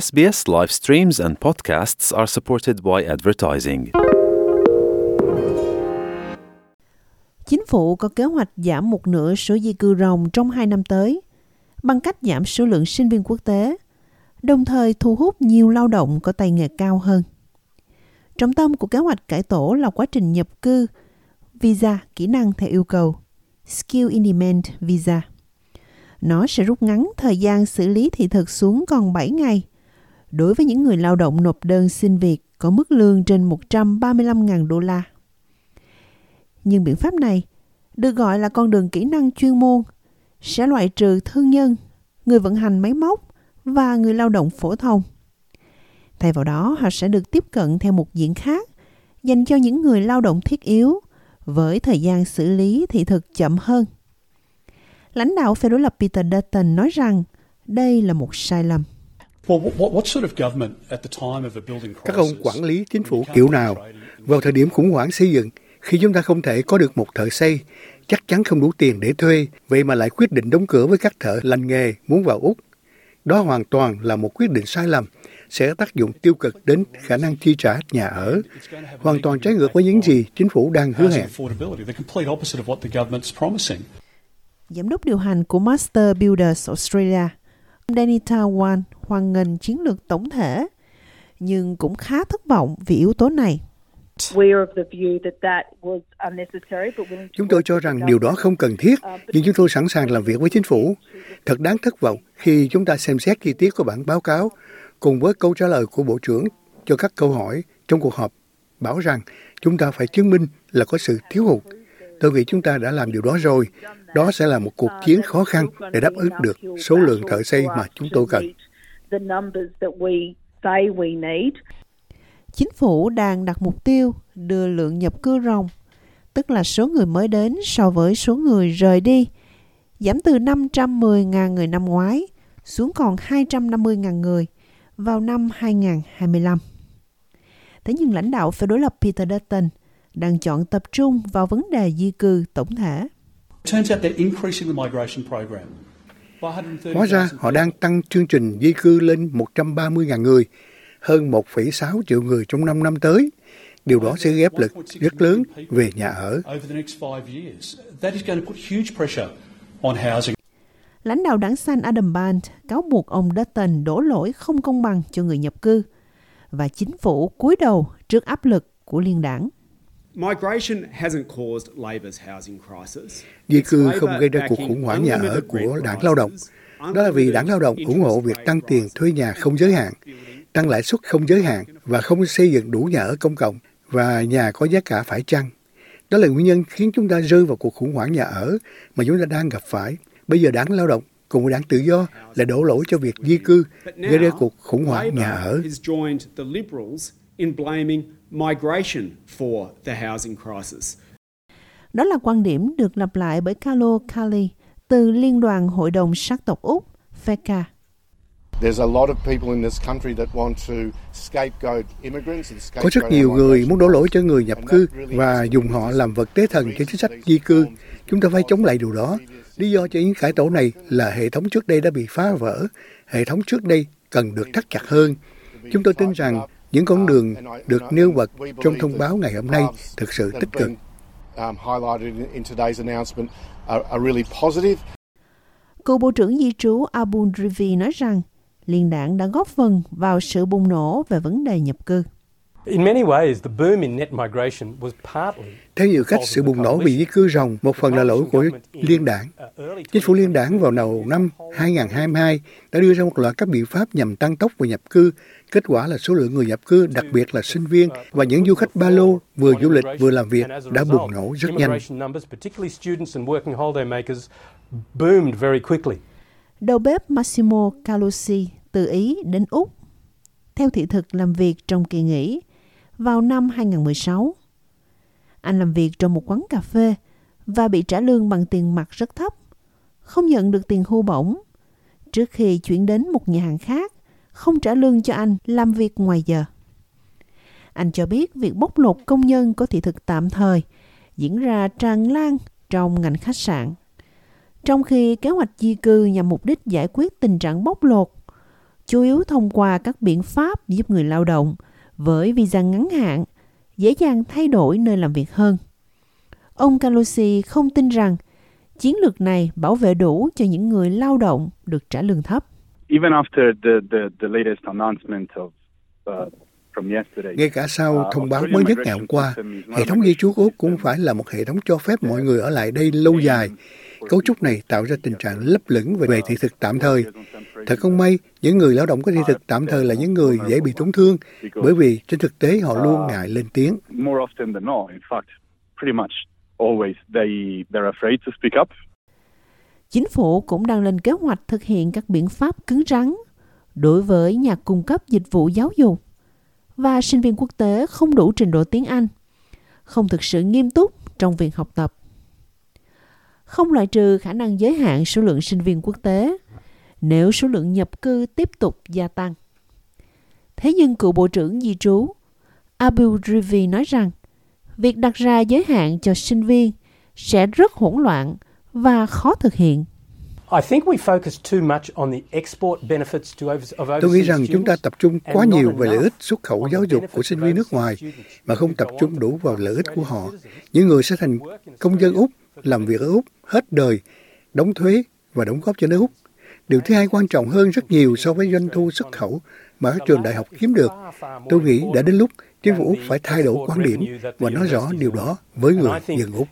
SBS live streams and podcasts are supported by advertising. Chính phủ có kế hoạch giảm một nửa số di cư ròng trong hai năm tới bằng cách giảm số lượng sinh viên quốc tế, đồng thời thu hút nhiều lao động có tay nghề cao hơn. Trọng tâm của kế hoạch cải tổ là quá trình nhập cư, visa, kỹ năng theo yêu cầu, Skill in Demand Visa. Nó sẽ rút ngắn thời gian xử lý thị thực xuống còn 7 ngày. Đối với những người lao động nộp đơn xin việc có mức lương trên 135.000 đô la. Nhưng biện pháp này được gọi là con đường kỹ năng chuyên môn sẽ loại trừ thương nhân, người vận hành máy móc và người lao động phổ thông. Thay vào đó, họ sẽ được tiếp cận theo một diện khác dành cho những người lao động thiết yếu với thời gian xử lý thị thực chậm hơn. Lãnh đạo phe đối lập Peter Dutton nói rằng đây là một sai lầm. Các ông quản lý chính phủ kiểu nào vào thời điểm khủng hoảng xây dựng khi chúng ta không thể có được một thợ xây, chắc chắn không đủ tiền để thuê, vậy mà lại quyết định đóng cửa với các thợ lành nghề muốn vào Úc. Đó hoàn toàn là một quyết định sai lầm, sẽ tác dụng tiêu cực đến khả năng chi trả nhà ở, hoàn toàn trái ngược với những gì chính phủ đang hứa hẹn. Giám đốc điều hành của Master Builders Australia, Danita Wan hoan nghênh chiến lược tổng thể, nhưng cũng khá thất vọng vì yếu tố này. Chúng tôi cho rằng điều đó không cần thiết, nhưng chúng tôi sẵn sàng làm việc với chính phủ. Thật đáng thất vọng khi chúng ta xem xét chi tiết của bản báo cáo cùng với câu trả lời của Bộ trưởng cho các câu hỏi trong cuộc họp bảo rằng chúng ta phải chứng minh là có sự thiếu hụt. Tôi nghĩ chúng ta đã làm điều đó rồi. Đó sẽ là một cuộc chiến khó khăn để đáp ứng được số lượng thợ xây mà chúng tôi cần. Chính phủ đang đặt mục tiêu đưa lượng nhập cư ròng, tức là số người mới đến so với số người rời đi, giảm từ 510.000 người năm ngoái xuống còn 250.000 người vào năm 2025. Thế nhưng lãnh đạo phe đối lập Peter Dutton đang chọn tập trung vào vấn đề di cư tổng thể. Hóa ra họ đang tăng chương trình di cư lên 130.000 người, hơn 1,6 triệu người trong 5 năm tới. Điều đó sẽ ghép lực rất lớn về nhà ở. Lãnh đạo đảng xanh Adam Band cáo buộc ông Dutton đổ lỗi không công bằng cho người nhập cư và chính phủ cúi đầu trước áp lực của liên đảng. Di cư không gây ra cuộc khủng hoảng nhà ở của đảng lao động. Đó là vì đảng lao động ủng hộ việc tăng tiền thuê nhà không giới hạn, tăng lãi suất không giới hạn và không xây dựng đủ nhà ở công cộng và nhà có giá cả phải chăng. Đó là nguyên nhân khiến chúng ta rơi vào cuộc khủng hoảng nhà ở mà chúng ta đang gặp phải. Bây giờ đảng lao động cùng với đảng tự do là đổ lỗi cho việc di cư gây ra cuộc khủng hoảng nhà ở. Đó là quan điểm được lặp lại bởi Carlo Kelly từ Liên đoàn Hội đồng sắc tộc Úc, FECA. Có rất nhiều người muốn đổ lỗi cho người nhập cư và dùng họ làm vật tế thần cho chính sách di cư. Chúng ta phải chống lại điều đó. Lý do cho những cải tổ này là hệ thống trước đây đã bị phá vỡ. Hệ thống trước đây cần được thắt chặt hơn. Chúng tôi tin rằng những con đường được nêu bật trong thông báo ngày hôm nay thực sự tích cực. Cựu Bộ trưởng Di trú Abul Rivi nói rằng liên đảng đã góp phần vào sự bùng nổ về vấn đề nhập cư. Theo nhiều cách, sự bùng nổ vì di cư ròng một phần là lỗi của liên đảng. Chính phủ liên đảng vào đầu năm 2022 đã đưa ra một loạt các biện pháp nhằm tăng tốc về nhập cư. Kết quả là số lượng người nhập cư, đặc biệt là sinh viên và những du khách ba lô vừa du lịch vừa làm việc đã bùng nổ rất nhanh. Đầu bếp Massimo Calusi từ Ý đến Úc theo thị thực làm việc trong kỳ nghỉ vào năm 2016. Anh làm việc trong một quán cà phê và bị trả lương bằng tiền mặt rất thấp, không nhận được tiền hưu bổng. Trước khi chuyển đến một nhà hàng khác, không trả lương cho anh làm việc ngoài giờ. Anh cho biết việc bóc lột công nhân có thị thực tạm thời diễn ra tràn lan trong ngành khách sạn. Trong khi kế hoạch di cư nhằm mục đích giải quyết tình trạng bóc lột, chủ yếu thông qua các biện pháp giúp người lao động với visa ngắn hạn dễ dàng thay đổi nơi làm việc hơn. Ông Calusi không tin rằng chiến lược này bảo vệ đủ cho những người lao động được trả lương thấp. Even after the, the, the latest announcement of uh, ngay cả sau uh, thông báo mới nhất ngày hôm qua, hệ thống di trú Úc cũng phải là một hệ thống cho phép mọi người ở lại đây lâu dài. Cấu trúc này tạo ra tình trạng lấp lửng về thị thực tạm thời. Thật không may, những người lao động có thị thực tạm thời là những người dễ bị tổn thương, bởi vì trên thực tế họ luôn ngại lên tiếng. Chính phủ cũng đang lên kế hoạch thực hiện các biện pháp cứng rắn đối với nhà cung cấp dịch vụ giáo dục và sinh viên quốc tế không đủ trình độ tiếng Anh, không thực sự nghiêm túc trong việc học tập. Không loại trừ khả năng giới hạn số lượng sinh viên quốc tế nếu số lượng nhập cư tiếp tục gia tăng. Thế nhưng cựu Bộ trưởng Di trú Abu Rivi nói rằng việc đặt ra giới hạn cho sinh viên sẽ rất hỗn loạn và khó thực hiện. Tôi nghĩ rằng chúng ta tập trung quá nhiều về lợi ích xuất khẩu giáo dục của sinh viên nước ngoài mà không tập trung đủ vào lợi ích của họ. Những người sẽ thành công dân Úc, làm việc ở Úc hết đời, đóng thuế và đóng góp cho nước Úc. Điều thứ hai quan trọng hơn rất nhiều so với doanh thu xuất khẩu mà các trường đại học kiếm được. Tôi nghĩ đã đến lúc chính phủ Úc phải thay đổi quan điểm và nói rõ điều đó với người dân Úc.